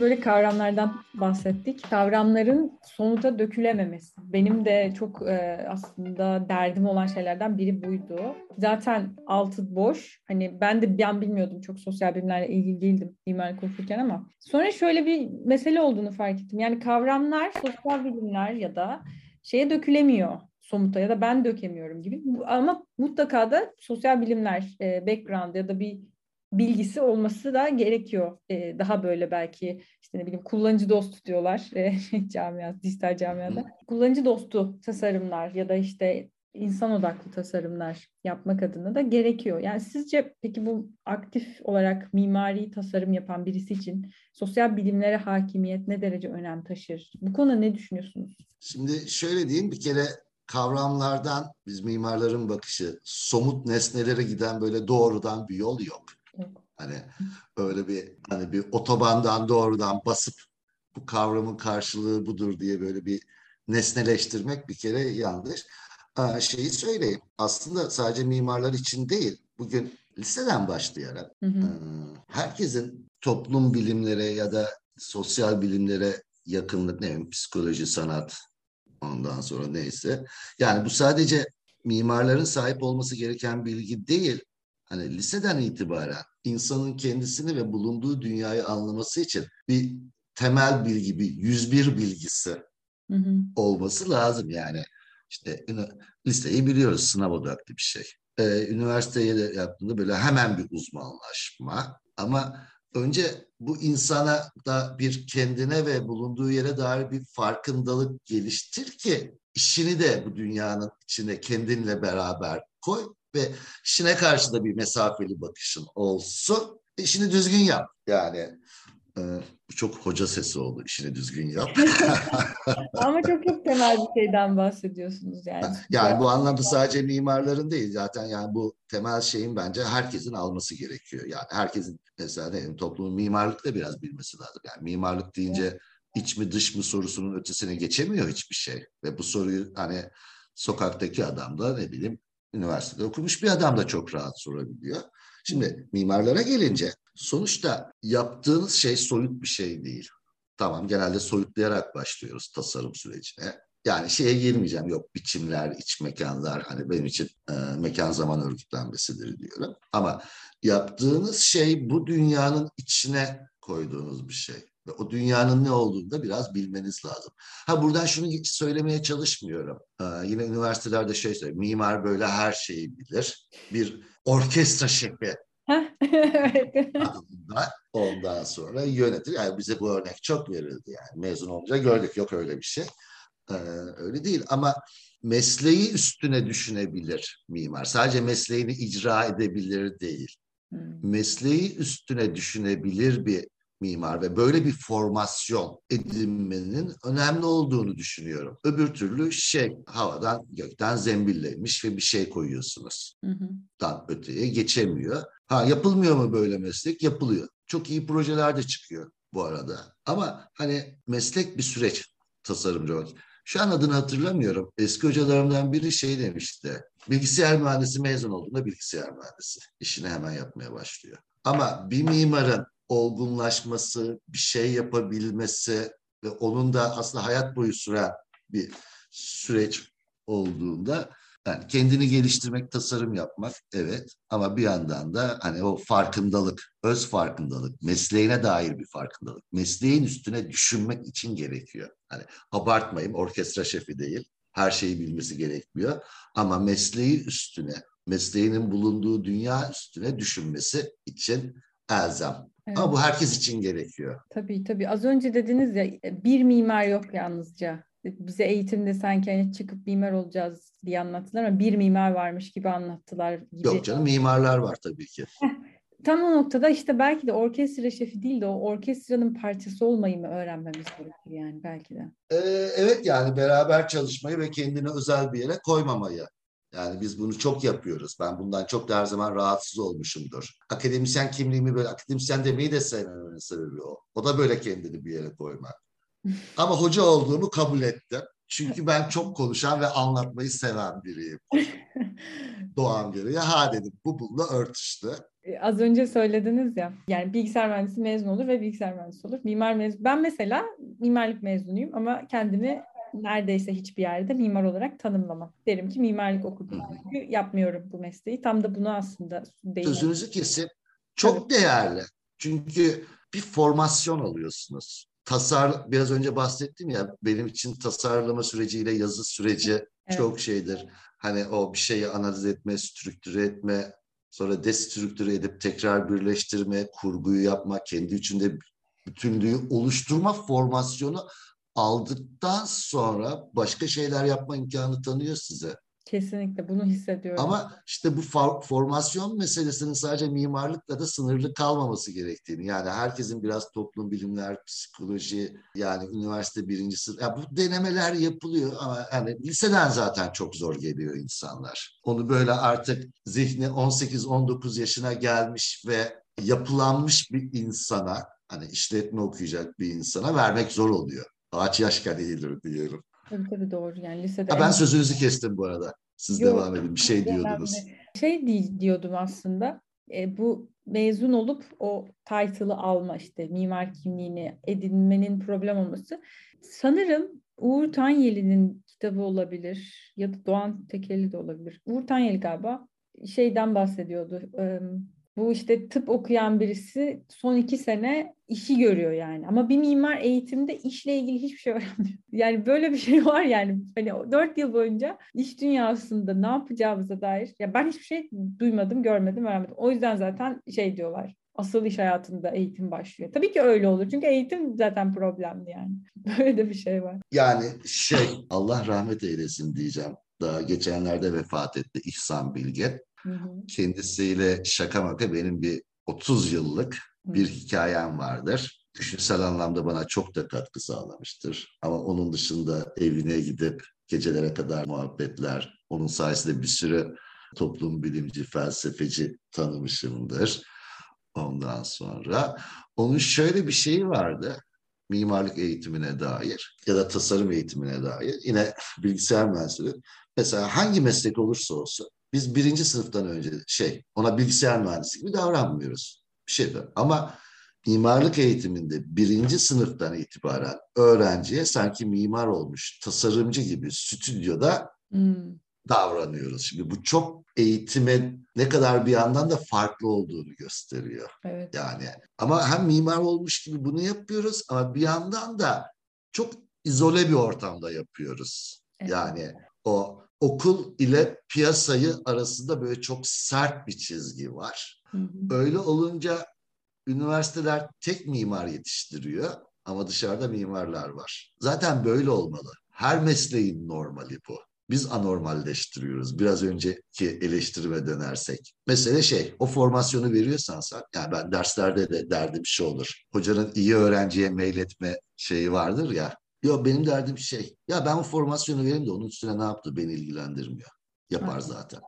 Böyle kavramlardan bahsettik. Kavramların somuta dökülememesi. Benim de çok e, aslında derdim olan şeylerden biri buydu. Zaten altı boş. Hani ben de ben bilmiyordum çok sosyal bilimlerle ilgili değildim mimarlık okurken ama sonra şöyle bir mesele olduğunu fark ettim. Yani kavramlar sosyal bilimler ya da şeye dökülemiyor somuta ya da ben dökemiyorum gibi. Ama mutlaka da sosyal bilimler e, background ya da bir bilgisi olması da gerekiyor. E, daha böyle belki işte ne bileyim kullanıcı dostu diyorlar e, camia, dijital camiada. Kullanıcı dostu tasarımlar ya da işte insan odaklı tasarımlar yapmak adına da gerekiyor. Yani sizce peki bu aktif olarak mimari tasarım yapan birisi için sosyal bilimlere hakimiyet ne derece önem taşır? Bu konuda ne düşünüyorsunuz? Şimdi şöyle diyeyim bir kere kavramlardan biz mimarların bakışı somut nesnelere giden böyle doğrudan bir yol yok. Hani öyle bir hani bir otobandan doğrudan basıp bu kavramın karşılığı budur diye böyle bir nesneleştirmek bir kere yanlış. Aa, şeyi söyleyeyim. Aslında sadece mimarlar için değil. Bugün liseden başlayarak hı hı. herkesin toplum bilimlere ya da sosyal bilimlere yakınlık ne bileyim psikoloji, sanat ondan sonra neyse. Yani bu sadece mimarların sahip olması gereken bilgi değil. Hani liseden itibaren insanın kendisini ve bulunduğu dünyayı anlaması için bir temel bilgi, bir 101 bilgisi hı hı. olması lazım yani. İşte liseyi biliyoruz sınav odaklı bir şey. Ee, üniversiteye de yaptığında böyle hemen bir uzmanlaşma ama önce bu insana da bir kendine ve bulunduğu yere dair bir farkındalık geliştir ki işini de bu dünyanın içine kendinle beraber koy ve işine karşı da bir mesafeli bakışın olsun. İşini düzgün yap. Yani e, bu çok hoca sesi oldu. İşini düzgün yap. Ama çok çok temel bir şeyden bahsediyorsunuz yani. Yani bu anlamda sadece mimarların değil zaten yani bu temel şeyin bence herkesin alması gerekiyor. Yani herkesin mesela diyelim toplumun mimarlık da biraz bilmesi lazım. Yani mimarlık deyince evet. iç mi dış mı sorusunun ötesine geçemiyor hiçbir şey. Ve bu soruyu hani sokaktaki adam da ne bileyim üniversitede okumuş bir adam da çok rahat sorabiliyor. Şimdi mimarlara gelince sonuçta yaptığınız şey soyut bir şey değil. Tamam genelde soyutlayarak başlıyoruz tasarım sürecine. Yani şeye girmeyeceğim yok biçimler, iç mekanlar hani benim için e, mekan zaman örgütlenmesidir diyorum. Ama yaptığınız şey bu dünyanın içine koyduğunuz bir şey. O dünyanın ne olduğunu da biraz bilmeniz lazım. Ha buradan şunu söylemeye çalışmıyorum. Ee, yine üniversitelerde şey söylüyor. Mimar böyle her şeyi bilir. Bir orkestra şefi ondan sonra yönetir. Yani bize bu örnek çok verildi yani. Mezun olunca gördük yok öyle bir şey. Ee, öyle değil ama mesleği üstüne düşünebilir mimar. Sadece mesleğini icra edebilir değil. Hmm. Mesleği üstüne düşünebilir bir mimar ve böyle bir formasyon edinmenin önemli olduğunu düşünüyorum. Öbür türlü şey havadan gökten zembilleymiş ve bir şey koyuyorsunuz. Hı öteye geçemiyor. Ha yapılmıyor mu böyle meslek? Yapılıyor. Çok iyi projeler de çıkıyor bu arada. Ama hani meslek bir süreç tasarımcı olarak. Şu an adını hatırlamıyorum. Eski hocalarımdan biri şey demişti. Bilgisayar mühendisi mezun olduğunda bilgisayar mühendisi. işini hemen yapmaya başlıyor. Ama bir mimarın olgunlaşması, bir şey yapabilmesi ve onun da aslında hayat boyu süren bir süreç olduğunda yani kendini geliştirmek, tasarım yapmak evet ama bir yandan da hani o farkındalık, öz farkındalık, mesleğine dair bir farkındalık, mesleğin üstüne düşünmek için gerekiyor. Hani abartmayayım orkestra şefi değil, her şeyi bilmesi gerekmiyor ama mesleği üstüne, mesleğinin bulunduğu dünya üstüne düşünmesi için elzem. Evet. Ama bu herkes için gerekiyor. Tabii tabii. Az önce dediniz ya bir mimar yok yalnızca. Bize eğitimde sanki hani çıkıp mimar olacağız diye anlattılar ama bir mimar varmış gibi anlattılar. Gibi. Yok canım mimarlar var tabii ki. Tam o noktada işte belki de orkestra şefi değil de o orkestranın parçası olmayı mı öğrenmemiz gerekir yani belki de. Ee, evet yani beraber çalışmayı ve kendini özel bir yere koymamayı yani biz bunu çok yapıyoruz. Ben bundan çok da her zaman rahatsız olmuşumdur. Akademisyen kimliğimi böyle akademisyen demeyi de sevmemenin sebebi o. O da böyle kendini bir yere koymak. Ama hoca olduğumu kabul ettim. Çünkü ben çok konuşan ve anlatmayı seven biriyim. Doğan biri. Ha dedim bu bununla örtüştü. E, az önce söylediniz ya yani bilgisayar mühendisi mezun olur ve bilgisayar mühendisi olur. Mimar mezun. Ben mesela mimarlık mezunuyum ama kendimi neredeyse hiçbir yerde mimar olarak tanımlamam. Derim ki mimarlık okudum. Çünkü yapmıyorum bu mesleği. Tam da bunu aslında değil. Sözünüzü kesin. Çok evet. değerli. Çünkü bir formasyon alıyorsunuz. Tasar biraz önce bahsettim ya benim için tasarlama süreciyle yazı süreci evet. çok şeydir. Hani o bir şeyi analiz etme, strüktüre etme, sonra destrüktüre edip tekrar birleştirme, kurguyu yapma, kendi içinde bütünlüğü oluşturma formasyonu aldıktan sonra başka şeyler yapma imkanı tanıyor size. Kesinlikle bunu hissediyorum. Ama işte bu formasyon meselesinin sadece mimarlıkla da sınırlı kalmaması gerektiğini yani herkesin biraz toplum bilimler, psikoloji yani üniversite birincisi ya bu denemeler yapılıyor ama yani liseden zaten çok zor geliyor insanlar. Onu böyle artık zihni 18-19 yaşına gelmiş ve yapılanmış bir insana hani işletme okuyacak bir insana vermek zor oluyor. Ağaç yaşken eğilir diyorum. Tabii tabii doğru. Yani lisede... Ha, ben sözünüzü kestim bu arada. Siz Yok, devam edin. Bir şey diyordunuz. Şey diyordum aslında. E, bu mezun olup o title'ı alma işte mimar kimliğini edinmenin problem olması. Sanırım Uğur Tanyeli'nin kitabı olabilir ya da Doğan Tekeli de olabilir. Uğur Tanyeli galiba şeyden bahsediyordu. E, bu işte tıp okuyan birisi son iki sene işi görüyor yani. Ama bir mimar eğitimde işle ilgili hiçbir şey öğrenmiyor. Yani böyle bir şey var yani. Hani dört yıl boyunca iş dünyasında ne yapacağımıza dair. Ya ben hiçbir şey duymadım, görmedim, öğrenmedim. O yüzden zaten şey diyorlar. Asıl iş hayatında eğitim başlıyor. Tabii ki öyle olur. Çünkü eğitim zaten problemli yani. Böyle de bir şey var. Yani şey Allah rahmet eylesin diyeceğim. Daha geçenlerde vefat etti İhsan Bilge. Hı hı. Kendisiyle şaka maka benim bir 30 yıllık bir hı. hikayem vardır. Düşünsel anlamda bana çok da katkı sağlamıştır. Ama onun dışında evine gidip gecelere kadar muhabbetler, onun sayesinde bir sürü toplum bilimci, felsefeci tanımışımdır. Ondan sonra onun şöyle bir şeyi vardı mimarlık eğitimine dair ya da tasarım eğitimine dair yine bilgisayar mühendisliği mesela hangi meslek olursa olsun biz birinci sınıftan önce şey ona bilgisayar mühendisliği gibi davranmıyoruz. Bir şey de. Ama mimarlık eğitiminde birinci sınıftan itibaren öğrenciye sanki mimar olmuş tasarımcı gibi stüdyoda hmm. davranıyoruz. Şimdi bu çok eğitime ne kadar bir yandan da farklı olduğunu gösteriyor. Evet. Yani ama hem mimar olmuş gibi bunu yapıyoruz ama bir yandan da çok izole bir ortamda yapıyoruz. Evet. Yani o okul ile piyasayı arasında böyle çok sert bir çizgi var. Hı hı. Öyle olunca üniversiteler tek mimar yetiştiriyor ama dışarıda mimarlar var. Zaten böyle olmalı. Her mesleğin normali bu. Biz anormalleştiriyoruz. Biraz önceki eleştirime dönersek. Mesele şey, o formasyonu veriyorsan sen, yani ben derslerde de derdim şey olur. Hocanın iyi öğrenciye mail etme şeyi vardır ya, Yok benim derdim şey. Ya ben bu formasyonu vereyim de onun üstüne ne yaptı beni ilgilendirmiyor. Yapar evet. zaten.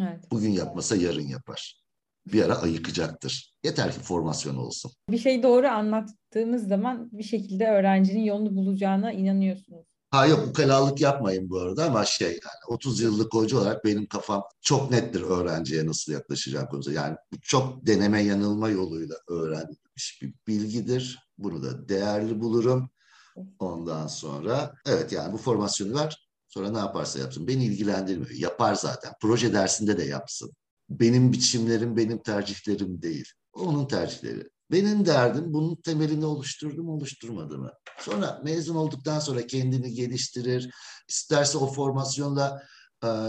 Evet. Bugün yapmasa yarın yapar. Bir ara ayıkacaktır. Yeter ki formasyon olsun. Bir şey doğru anlattığınız zaman bir şekilde öğrencinin yolunu bulacağına inanıyorsunuz. Ha yok ukalalık yapmayın bu arada ama şey yani 30 yıllık hoca olarak benim kafam çok nettir öğrenciye nasıl yaklaşacağım konusunda. Yani bu çok deneme yanılma yoluyla öğrenilmiş bir bilgidir. Bunu da değerli bulurum. Ondan sonra evet yani bu formasyonu ver sonra ne yaparsa yapsın. Beni ilgilendirmiyor. Yapar zaten. Proje dersinde de yapsın. Benim biçimlerim benim tercihlerim değil. Onun tercihleri. Benim derdim bunun temelini oluşturdum oluşturmadı mı? Sonra mezun olduktan sonra kendini geliştirir. İsterse o formasyonla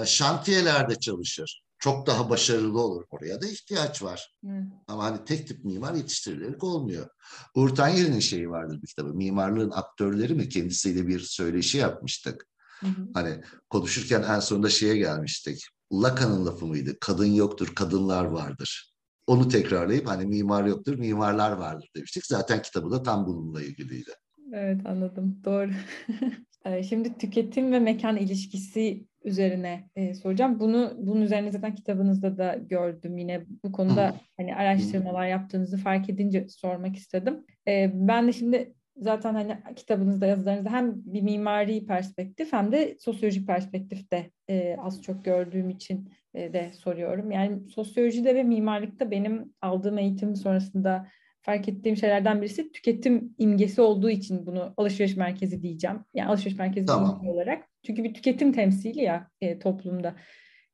şantiyelerde çalışır çok daha başarılı olur. Oraya da ihtiyaç var. Hı. Ama hani tek tip mimar yetiştirilerek olmuyor. Uğur Tanyeli'nin şeyi vardır bir kitabı. Mimarlığın aktörleri mi? Kendisiyle bir söyleşi yapmıştık. Hı hı. Hani konuşurken en sonunda şeye gelmiştik. Lacan'ın lafı mıydı? Kadın yoktur, kadınlar vardır. Onu tekrarlayıp hani mimar yoktur, mimarlar vardır demiştik. Zaten kitabı da tam bununla ilgiliydi. Evet anladım. Doğru. Ee, şimdi tüketim ve mekan ilişkisi üzerine e, soracağım. Bunu bunun üzerine zaten kitabınızda da gördüm. Yine bu konuda hani araştırmalar yaptığınızı fark edince sormak istedim. E, ben de şimdi zaten hani kitabınızda yazılarınızda hem bir mimari perspektif hem de sosyolojik perspektifte e, az çok gördüğüm için e, de soruyorum. Yani sosyolojide ve mimarlıkta benim aldığım eğitim sonrasında fark ettiğim şeylerden birisi tüketim imgesi olduğu için bunu alışveriş merkezi diyeceğim. Yani alışveriş merkezi tamam. olarak. Çünkü bir tüketim temsili ya e, toplumda.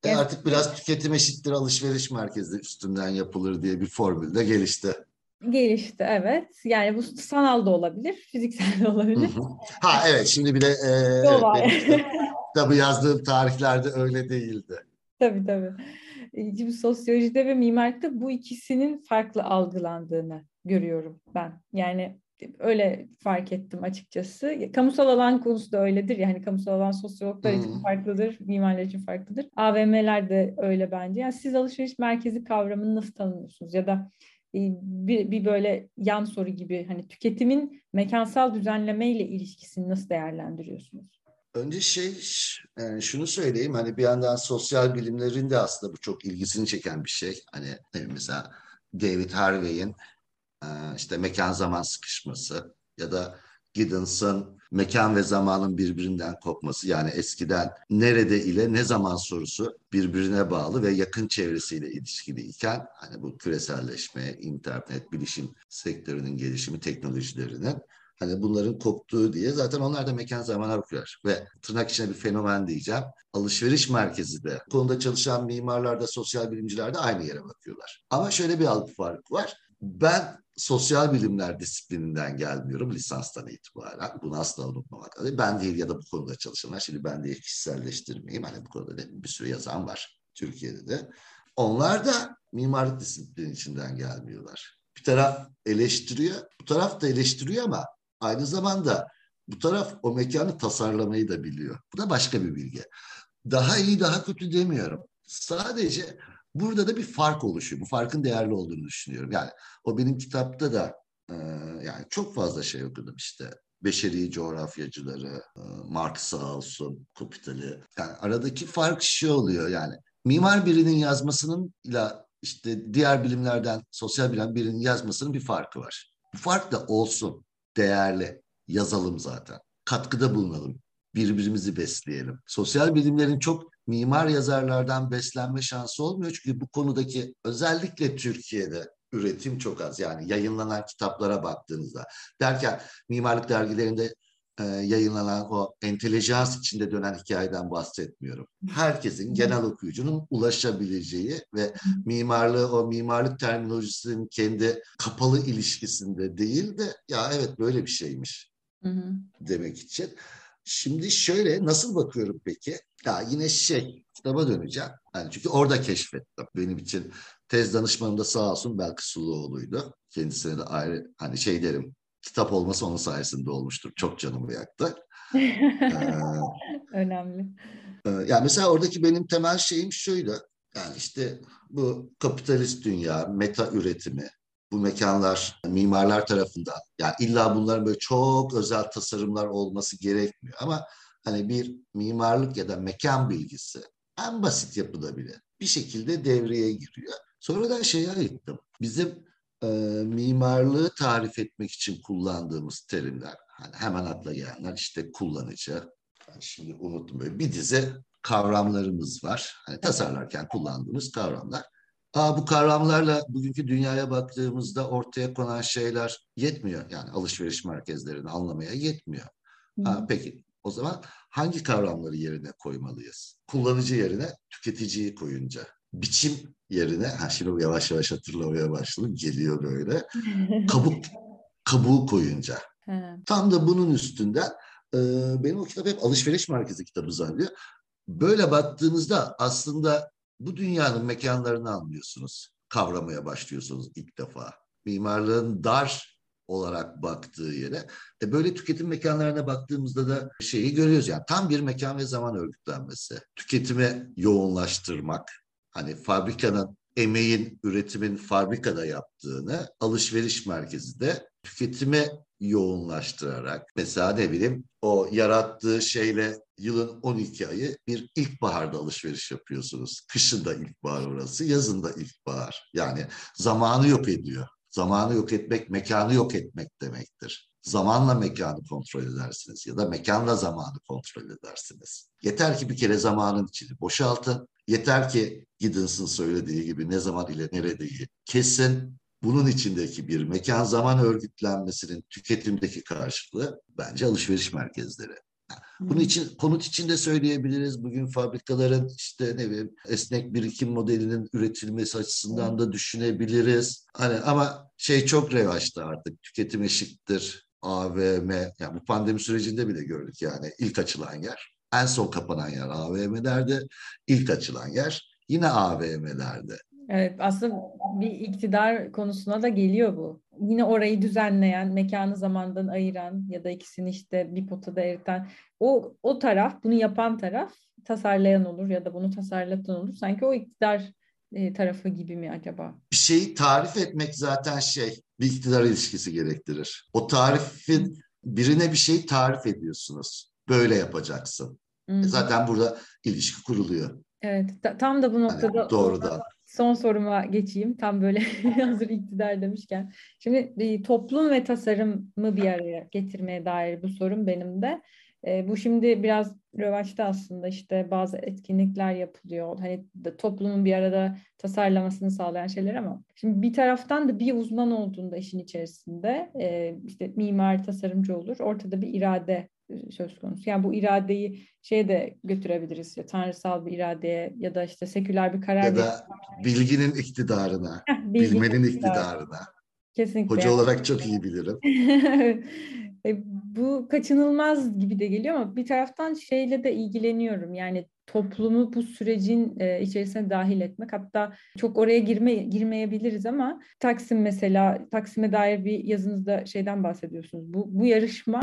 E artık biraz tüketim eşittir alışveriş merkezi üstünden yapılır diye bir formül de gelişti. Gelişti evet. Yani bu sanal da olabilir, fiziksel de olabilir. ha evet şimdi bile e, evet, kitabı yazdığım tarihlerde öyle değildi. Tabii tabii. Şimdi sosyolojide ve mimarlıkta bu ikisinin farklı algılandığını görüyorum ben. Yani öyle fark ettim açıkçası. Kamusal alan konusu da öyledir. Yani kamusal alan sosyologlar için farklıdır, mimarlar için farklıdır. AVM'ler de öyle bence. Yani siz alışveriş merkezi kavramını nasıl tanımlıyorsunuz? Ya da e, bir, bir böyle yan soru gibi hani tüketimin mekansal düzenleme ile ilişkisini nasıl değerlendiriyorsunuz? Önce şey yani şunu söyleyeyim hani bir yandan sosyal bilimlerin de aslında bu çok ilgisini çeken bir şey. Hani mesela David Harvey'in işte mekan zaman sıkışması ya da Giddens'ın mekan ve zamanın birbirinden kopması yani eskiden nerede ile ne zaman sorusu birbirine bağlı ve yakın çevresiyle ilişkili iken hani bu küreselleşme, internet, bilişim sektörünün gelişimi, teknolojilerinin hani bunların koptuğu diye zaten onlar da mekan zamana bakıyorlar. Ve tırnak içine bir fenomen diyeceğim. Alışveriş merkezi de konuda çalışan mimarlar da sosyal bilimciler de aynı yere bakıyorlar. Ama şöyle bir algı farkı var. Ben sosyal bilimler disiplininden gelmiyorum lisanstan itibaren. Bunu asla unutmamak lazım. Ben değil ya da bu konuda çalışanlar. Şimdi ben de kişiselleştirmeyeyim. Hani bu konuda bir sürü yazan var Türkiye'de de. Onlar da mimarlık disiplini içinden gelmiyorlar. Bir taraf eleştiriyor, bu taraf da eleştiriyor ama aynı zamanda bu taraf o mekanı tasarlamayı da biliyor. Bu da başka bir bilgi. Daha iyi, daha kötü demiyorum. Sadece Burada da bir fark oluşuyor. Bu farkın değerli olduğunu düşünüyorum. Yani o benim kitapta da e, yani çok fazla şey okudum işte. Beşeri coğrafyacıları, e, Marx olsun, Kapitali. Yani aradaki fark şey oluyor yani. Mimar birinin yazmasının ile işte diğer bilimlerden sosyal bilim birinin yazmasının bir farkı var. Bu fark da olsun, değerli, yazalım zaten. Katkıda bulunalım, birbirimizi besleyelim. Sosyal bilimlerin çok mimar yazarlardan beslenme şansı olmuyor. Çünkü bu konudaki özellikle Türkiye'de üretim çok az. Yani yayınlanan kitaplara baktığınızda. Derken mimarlık dergilerinde e, yayınlanan o entelijans içinde dönen hikayeden bahsetmiyorum. Herkesin, genel okuyucunun ulaşabileceği ve mimarlığı o mimarlık terminolojisinin kendi kapalı ilişkisinde değil de ya evet böyle bir şeymiş hı hı. demek için. Şimdi şöyle nasıl bakıyorum peki? Ya yine şey kitaba döneceğim. Yani çünkü orada keşfettim. Benim için tez danışmanım da sağ olsun Belkıs Suluoğlu'ydu. Kendisine de ayrı hani şey derim kitap olması onun sayesinde olmuştur. Çok canımı yaktı. ee, Önemli. E, yani mesela oradaki benim temel şeyim şuydu. Yani işte bu kapitalist dünya, meta üretimi, bu mekanlar mimarlar tarafından yani illa bunların böyle çok özel tasarımlar olması gerekmiyor ama hani bir mimarlık ya da mekan bilgisi en basit yapıda bile bir şekilde devreye giriyor. Sonradan şeye ayıttım. Bizim e, mimarlığı tarif etmek için kullandığımız terimler. Hani hemen akla gelenler işte kullanıcı. Yani şimdi unuttum böyle bir dizi kavramlarımız var. Hani tasarlarken kullandığımız kavramlar. Aa, bu kavramlarla bugünkü dünyaya baktığımızda ortaya konan şeyler yetmiyor. Yani alışveriş merkezlerini anlamaya yetmiyor. Ha, peki o zaman hangi kavramları yerine koymalıyız? Kullanıcı yerine tüketiciyi koyunca. Biçim yerine, ha şimdi yavaş yavaş hatırlamaya başladım, geliyor böyle. Kabuk, kabuğu koyunca. Tam da bunun üstünden e, benim o kitap hep alışveriş merkezi kitabı zannediyor. Böyle baktığınızda aslında bu dünyanın mekanlarını anlıyorsunuz. Kavramaya başlıyorsunuz ilk defa. Mimarlığın dar olarak baktığı yere. E böyle tüketim mekanlarına baktığımızda da şeyi görüyoruz yani tam bir mekan ve zaman örgütlenmesi. Tüketime yoğunlaştırmak. Hani fabrikanın emeğin, üretimin fabrikada yaptığını alışveriş merkezi de tüketime yoğunlaştırarak mesela ne bileyim o yarattığı şeyle yılın 12 ayı bir ilkbaharda alışveriş yapıyorsunuz. Kışın da ilkbahar orası, yazın da ilkbahar. Yani zamanı yok ediyor. Zamanı yok etmek, mekanı yok etmek demektir. Zamanla mekanı kontrol edersiniz ya da mekanla zamanı kontrol edersiniz. Yeter ki bir kere zamanın içini boşaltın. Yeter ki Giddens'ın söylediği gibi ne zaman ile neredeyi kesin. Bunun içindeki bir mekan zaman örgütlenmesinin tüketimdeki karşılığı bence alışveriş merkezleri. Bunun için konut için de söyleyebiliriz. Bugün fabrikaların işte ne bileyim esnek birikim modelinin üretilmesi açısından da düşünebiliriz. Hani ama şey çok revaçta artık. Tüketim eşittir. AVM yani bu pandemi sürecinde bile gördük yani ilk açılan yer. En son kapanan yer AVM'lerde, ilk açılan yer yine AVM'lerde. Evet aslında bir iktidar konusuna da geliyor bu. Yine orayı düzenleyen, mekanı zamandan ayıran ya da ikisini işte bir potada eriten o, o taraf, bunu yapan taraf tasarlayan olur ya da bunu tasarlatan olur. Sanki o iktidar e, tarafı gibi mi acaba? Bir şeyi tarif etmek zaten şey bir iktidar ilişkisi gerektirir. O tarifin birine bir şey tarif ediyorsunuz. Böyle yapacaksın. Hmm. Zaten burada ilişki kuruluyor. Evet, tam da bu noktada yani doğrudan son soruma geçeyim. Tam böyle hazır iktidar demişken. Şimdi e, toplum ve tasarımı bir araya getirmeye dair bu sorun benim de. E, bu şimdi biraz rövaçta aslında işte bazı etkinlikler yapılıyor. Hani toplumun bir arada tasarlamasını sağlayan şeyler ama şimdi bir taraftan da bir uzman olduğunda işin içerisinde e, işte mimar tasarımcı olur. Ortada bir irade söz konusu. Yani bu iradeyi şeye de götürebiliriz. İşte, tanrısal bir iradeye ya da işte seküler bir karar. Ya da bilginin iktidarına, bilginin bilmenin iktidarına. Kesinlikle. Hoca olarak çok iyi bilirim. Bu kaçınılmaz gibi de geliyor ama bir taraftan şeyle de ilgileniyorum. Yani toplumu bu sürecin e, içerisine dahil etmek. Hatta çok oraya girme girmeyebiliriz ama Taksim mesela Taksim'e dair bir yazınızda şeyden bahsediyorsunuz. Bu bu yarışma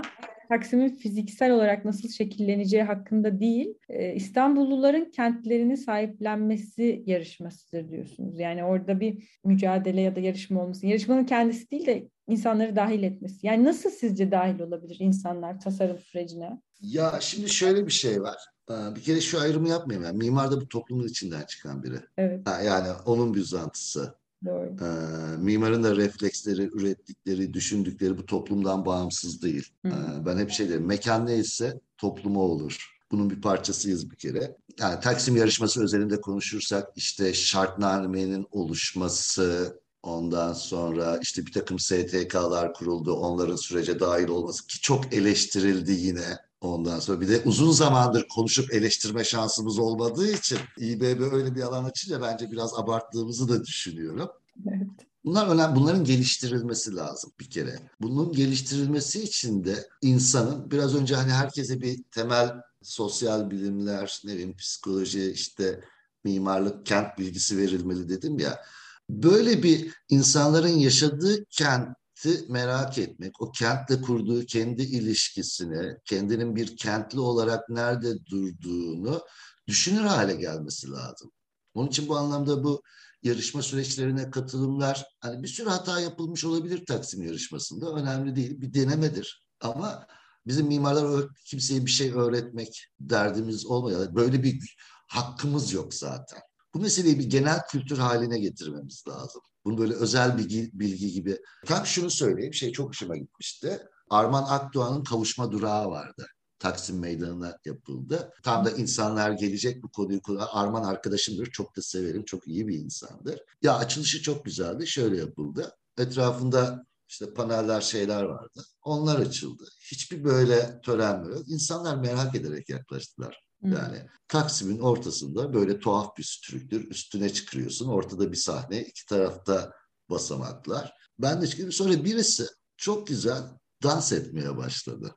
Taksim'in fiziksel olarak nasıl şekilleneceği hakkında değil, e, İstanbulluların kentlerini sahiplenmesi yarışmasıdır diyorsunuz. Yani orada bir mücadele ya da yarışma olması. Yarışmanın kendisi değil de insanları dahil etmesi. Yani nasıl sizce dahil olabilir insanlar tasarım sürecine? Ya şimdi şöyle bir şey var. Ee, bir kere şu ayrımı yapmayayım. Yani mimar da bu toplumun içinden çıkan biri. Evet. Yani onun bir uzantısı. Doğru. Ee, mimarın da refleksleri, ürettikleri, düşündükleri bu toplumdan bağımsız değil. Hı. Ee, ben hep şey derim, mekan neyse toplumu olur. Bunun bir parçasıyız bir kere. Yani Taksim yarışması özelinde konuşursak işte şartnamenin oluşması, Ondan sonra işte bir takım STK'lar kuruldu. Onların sürece dahil olması ki çok eleştirildi yine. Ondan sonra bir de uzun zamandır konuşup eleştirme şansımız olmadığı için İBB öyle bir alan açınca bence biraz abarttığımızı da düşünüyorum. Evet. Bunlar önemli. Bunların geliştirilmesi lazım bir kere. Bunun geliştirilmesi için de insanın biraz önce hani herkese bir temel sosyal bilimler, ne bileyim psikoloji, işte mimarlık, kent bilgisi verilmeli dedim ya. Böyle bir insanların yaşadığı kenti merak etmek, o kentle kurduğu kendi ilişkisini, kendinin bir kentli olarak nerede durduğunu düşünür hale gelmesi lazım. Onun için bu anlamda bu yarışma süreçlerine katılımlar, hani bir sürü hata yapılmış olabilir Taksim yarışmasında, önemli değil, bir denemedir. Ama bizim mimarlar kimseye bir şey öğretmek derdimiz olmuyor. Böyle bir hakkımız yok zaten. Bu meseleyi bir genel kültür haline getirmemiz lazım. Bunu böyle özel bilgi, bilgi gibi. Tam şunu söyleyeyim, şey çok hoşuma gitmişti. Arman Akdoğan'ın kavuşma durağı vardı. Taksim Meydanı'na yapıldı. Tam da insanlar gelecek bu konuyu konu. Arman arkadaşımdır, çok da severim, çok iyi bir insandır. Ya açılışı çok güzeldi, şöyle yapıldı. Etrafında işte paneller şeyler vardı. Onlar açıldı. Hiçbir böyle tören yok. İnsanlar merak ederek yaklaştılar. Yani Taksim'in ortasında böyle tuhaf bir strüktür. Üstüne çıkıyorsun. Ortada bir sahne. iki tarafta basamaklar. Ben de çıkıyorum. Sonra birisi çok güzel dans etmeye başladı.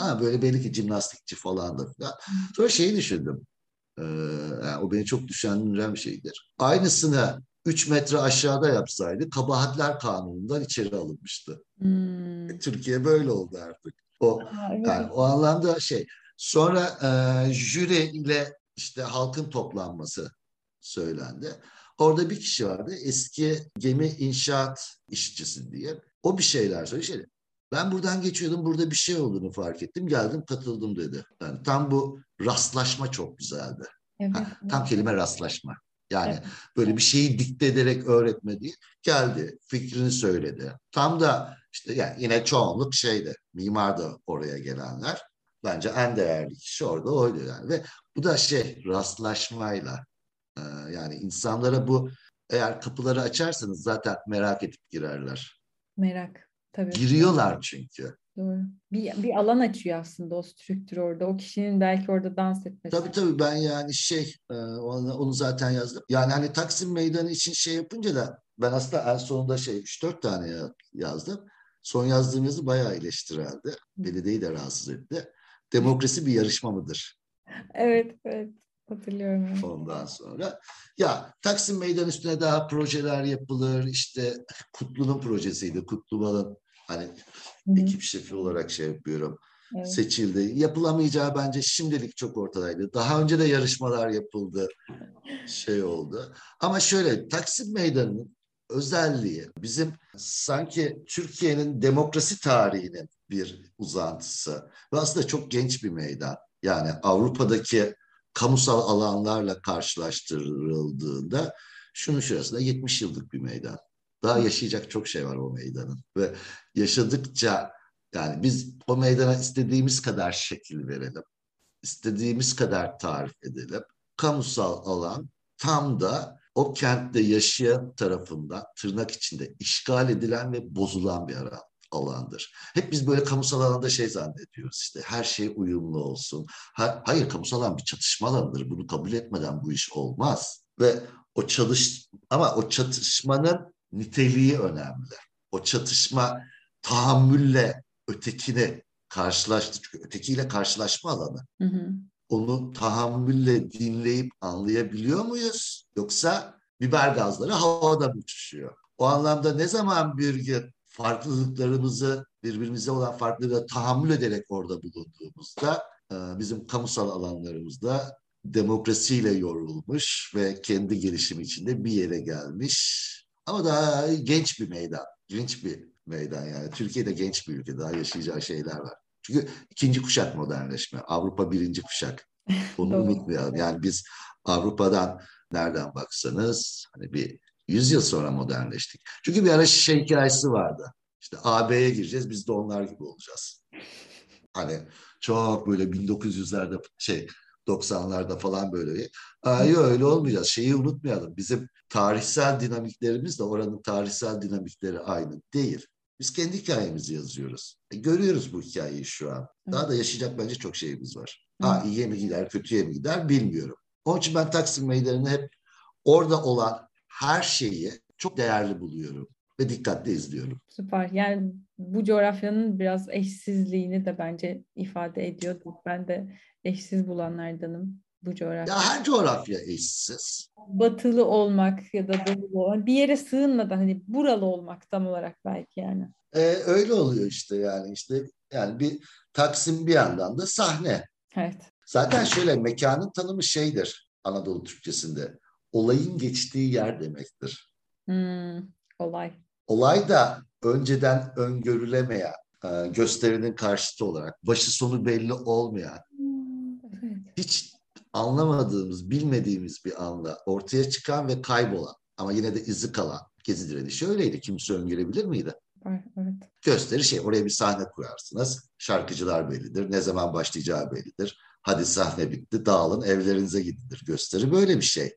Ha, böyle belli ki jimnastikçi falan da falan. Sonra şeyi düşündüm. Ee, yani o beni çok düşündüren bir şeydir. Aynısını 3 metre aşağıda yapsaydı kabahatler kanunundan içeri alınmıştı. Hmm. Türkiye böyle oldu artık. O yani o anlamda şey Sonra e, jüri ile işte halkın toplanması söylendi. Orada bir kişi vardı eski gemi inşaat işçisi diye. O bir şeyler söyledi. Şey, ben buradan geçiyordum burada bir şey olduğunu fark ettim. Geldim katıldım dedi. Yani tam bu rastlaşma çok güzeldi. Evet, ha, tam kelime rastlaşma. Yani evet. böyle bir şeyi dikte ederek öğretme değil. Geldi, fikrini söyledi. Tam da İşte yani yine çoğunluk şeyde mimar da oraya gelenler. Bence en değerli kişi orada oydu yani. Ve bu da şey rastlaşmayla e, yani insanlara bu eğer kapıları açarsanız zaten merak edip girerler. Merak tabii. Giriyorlar çünkü. Doğru. Bir, bir alan açıyor aslında o strüktür orada. O kişinin belki orada dans etmesi. Tabii tabii ben yani şey e, onu, onu zaten yazdım. Yani hani Taksim Meydanı için şey yapınca da ben aslında en sonunda şey 3-4 tane yazdım. Son yazdığım yazı bayağı eleştireldi. Belediyeyi de rahatsız etti. Demokrasi bir yarışma mıdır? Evet, evet. Hatırlıyorum. Ondan sonra. Ya Taksim Meydan üstüne daha projeler yapılır. İşte Kutlu'nun projesiydi. Kutlu Bal'ın hani Hı-hı. ekip şefi olarak şey yapıyorum. Evet. Seçildi. Yapılamayacağı bence şimdilik çok ortadaydı. Daha önce de yarışmalar yapıldı. Şey oldu. Ama şöyle Taksim Meydanı'nın özelliği bizim sanki Türkiye'nin demokrasi tarihinin bir uzantısı. Ve aslında çok genç bir meydan. Yani Avrupa'daki kamusal alanlarla karşılaştırıldığında şunun şurasında 70 yıllık bir meydan. Daha yaşayacak çok şey var o meydanın. Ve yaşadıkça yani biz o meydana istediğimiz kadar şekil verelim. istediğimiz kadar tarif edelim. Kamusal alan tam da o kentte yaşayan tarafından tırnak içinde işgal edilen ve bozulan bir alan alandır. Hep biz böyle kamusal alanda şey zannediyoruz işte her şey uyumlu olsun. Ha, hayır kamusal alan bir çatışma alanıdır. Bunu kabul etmeden bu iş olmaz. Ve o çalış ama o çatışmanın niteliği önemli. O çatışma tahammülle ötekini karşılaştı. Çünkü ötekiyle karşılaşma alanı. Hı hı. Onu tahammülle dinleyip anlayabiliyor muyuz? Yoksa biber gazları havada uçuşuyor. O anlamda ne zaman bir farklılıklarımızı birbirimize olan farklılığa tahammül ederek orada bulunduğumuzda e, bizim kamusal alanlarımızda demokrasiyle yorulmuş ve kendi gelişimi içinde bir yere gelmiş ama daha genç bir meydan, genç bir meydan yani. Türkiye'de genç bir ülke, daha yaşayacağı şeyler var. Çünkü ikinci kuşak modernleşme, Avrupa birinci kuşak. Bunu unutmayalım. Yani biz Avrupa'dan nereden baksanız hani bir 100 yıl sonra modernleştik. Çünkü bir ara şey hikayesi vardı. İşte AB'ye gireceğiz biz de onlar gibi olacağız. Hani çok böyle 1900'lerde şey 90'larda falan böyle. Ay öyle olmayacağız. Şeyi unutmayalım. Bizim tarihsel dinamiklerimiz de oranın tarihsel dinamikleri aynı değil. Biz kendi hikayemizi yazıyoruz. E, görüyoruz bu hikayeyi şu an. Daha da yaşayacak bence çok şeyimiz var. Ha iyiye mi gider, kötüye mi gider bilmiyorum. Onun için ben Taksim Meydanı'nı hep orada olan her şeyi çok değerli buluyorum ve dikkatle izliyorum. Süper. Yani bu coğrafyanın biraz eşsizliğini de bence ifade ediyor. Ben de eşsiz bulanlardanım bu coğrafya. Ya her coğrafya eşsiz. Batılı olmak ya da doğulu olmak. Bir yere sığınmadan hani buralı olmak tam olarak belki yani. Ee, öyle oluyor işte yani işte yani bir Taksim bir yandan da sahne. Evet. Zaten şöyle mekanın tanımı şeydir Anadolu Türkçesinde. Olayın geçtiği yer demektir. Hmm, olay. Olay da önceden öngörülemeyen, e, gösterinin karşıtı olarak, başı sonu belli olmayan, hmm, hiç anlamadığımız, bilmediğimiz bir anda ortaya çıkan ve kaybolan ama yine de izi kalan Gezi direnişi öyleydi. Kimse öngörebilir miydi? Evet. Gösteri şey, oraya bir sahne kurarsınız. Şarkıcılar bellidir. Ne zaman başlayacağı bellidir. Hadi sahne bitti, dağılın, evlerinize gidilir. Gösteri böyle bir şey.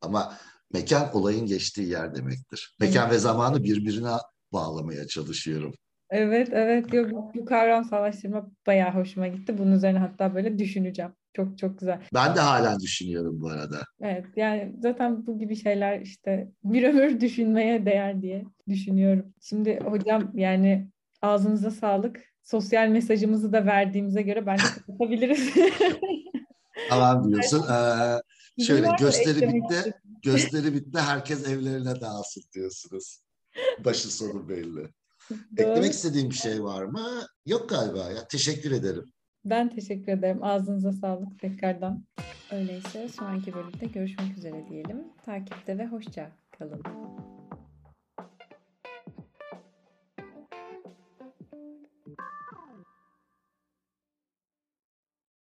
Ama mekan olayın geçtiği yer demektir. Mekan ve zamanı birbirine bağlamaya çalışıyorum. Evet, evet. Yok, bu kavramsallaştırma bayağı hoşuma gitti. Bunun üzerine hatta böyle düşüneceğim. Çok çok güzel. Ben de hala düşünüyorum bu arada. Evet yani zaten bu gibi şeyler işte bir ömür düşünmeye değer diye düşünüyorum. Şimdi hocam yani ağzınıza sağlık. Sosyal mesajımızı da verdiğimize göre bence kapatabiliriz. tamam diyorsun. Ee, şöyle gösteri bitti. Gösteri bitti. Herkes evlerine dağılsın diyorsunuz. Başı sonu belli. Eklemek istediğim bir şey var mı? Yok galiba ya. Teşekkür ederim. Ben teşekkür ederim. Ağzınıza sağlık tekrardan. Öyleyse sonraki bölümde görüşmek üzere diyelim. Takipte ve hoşça kalın.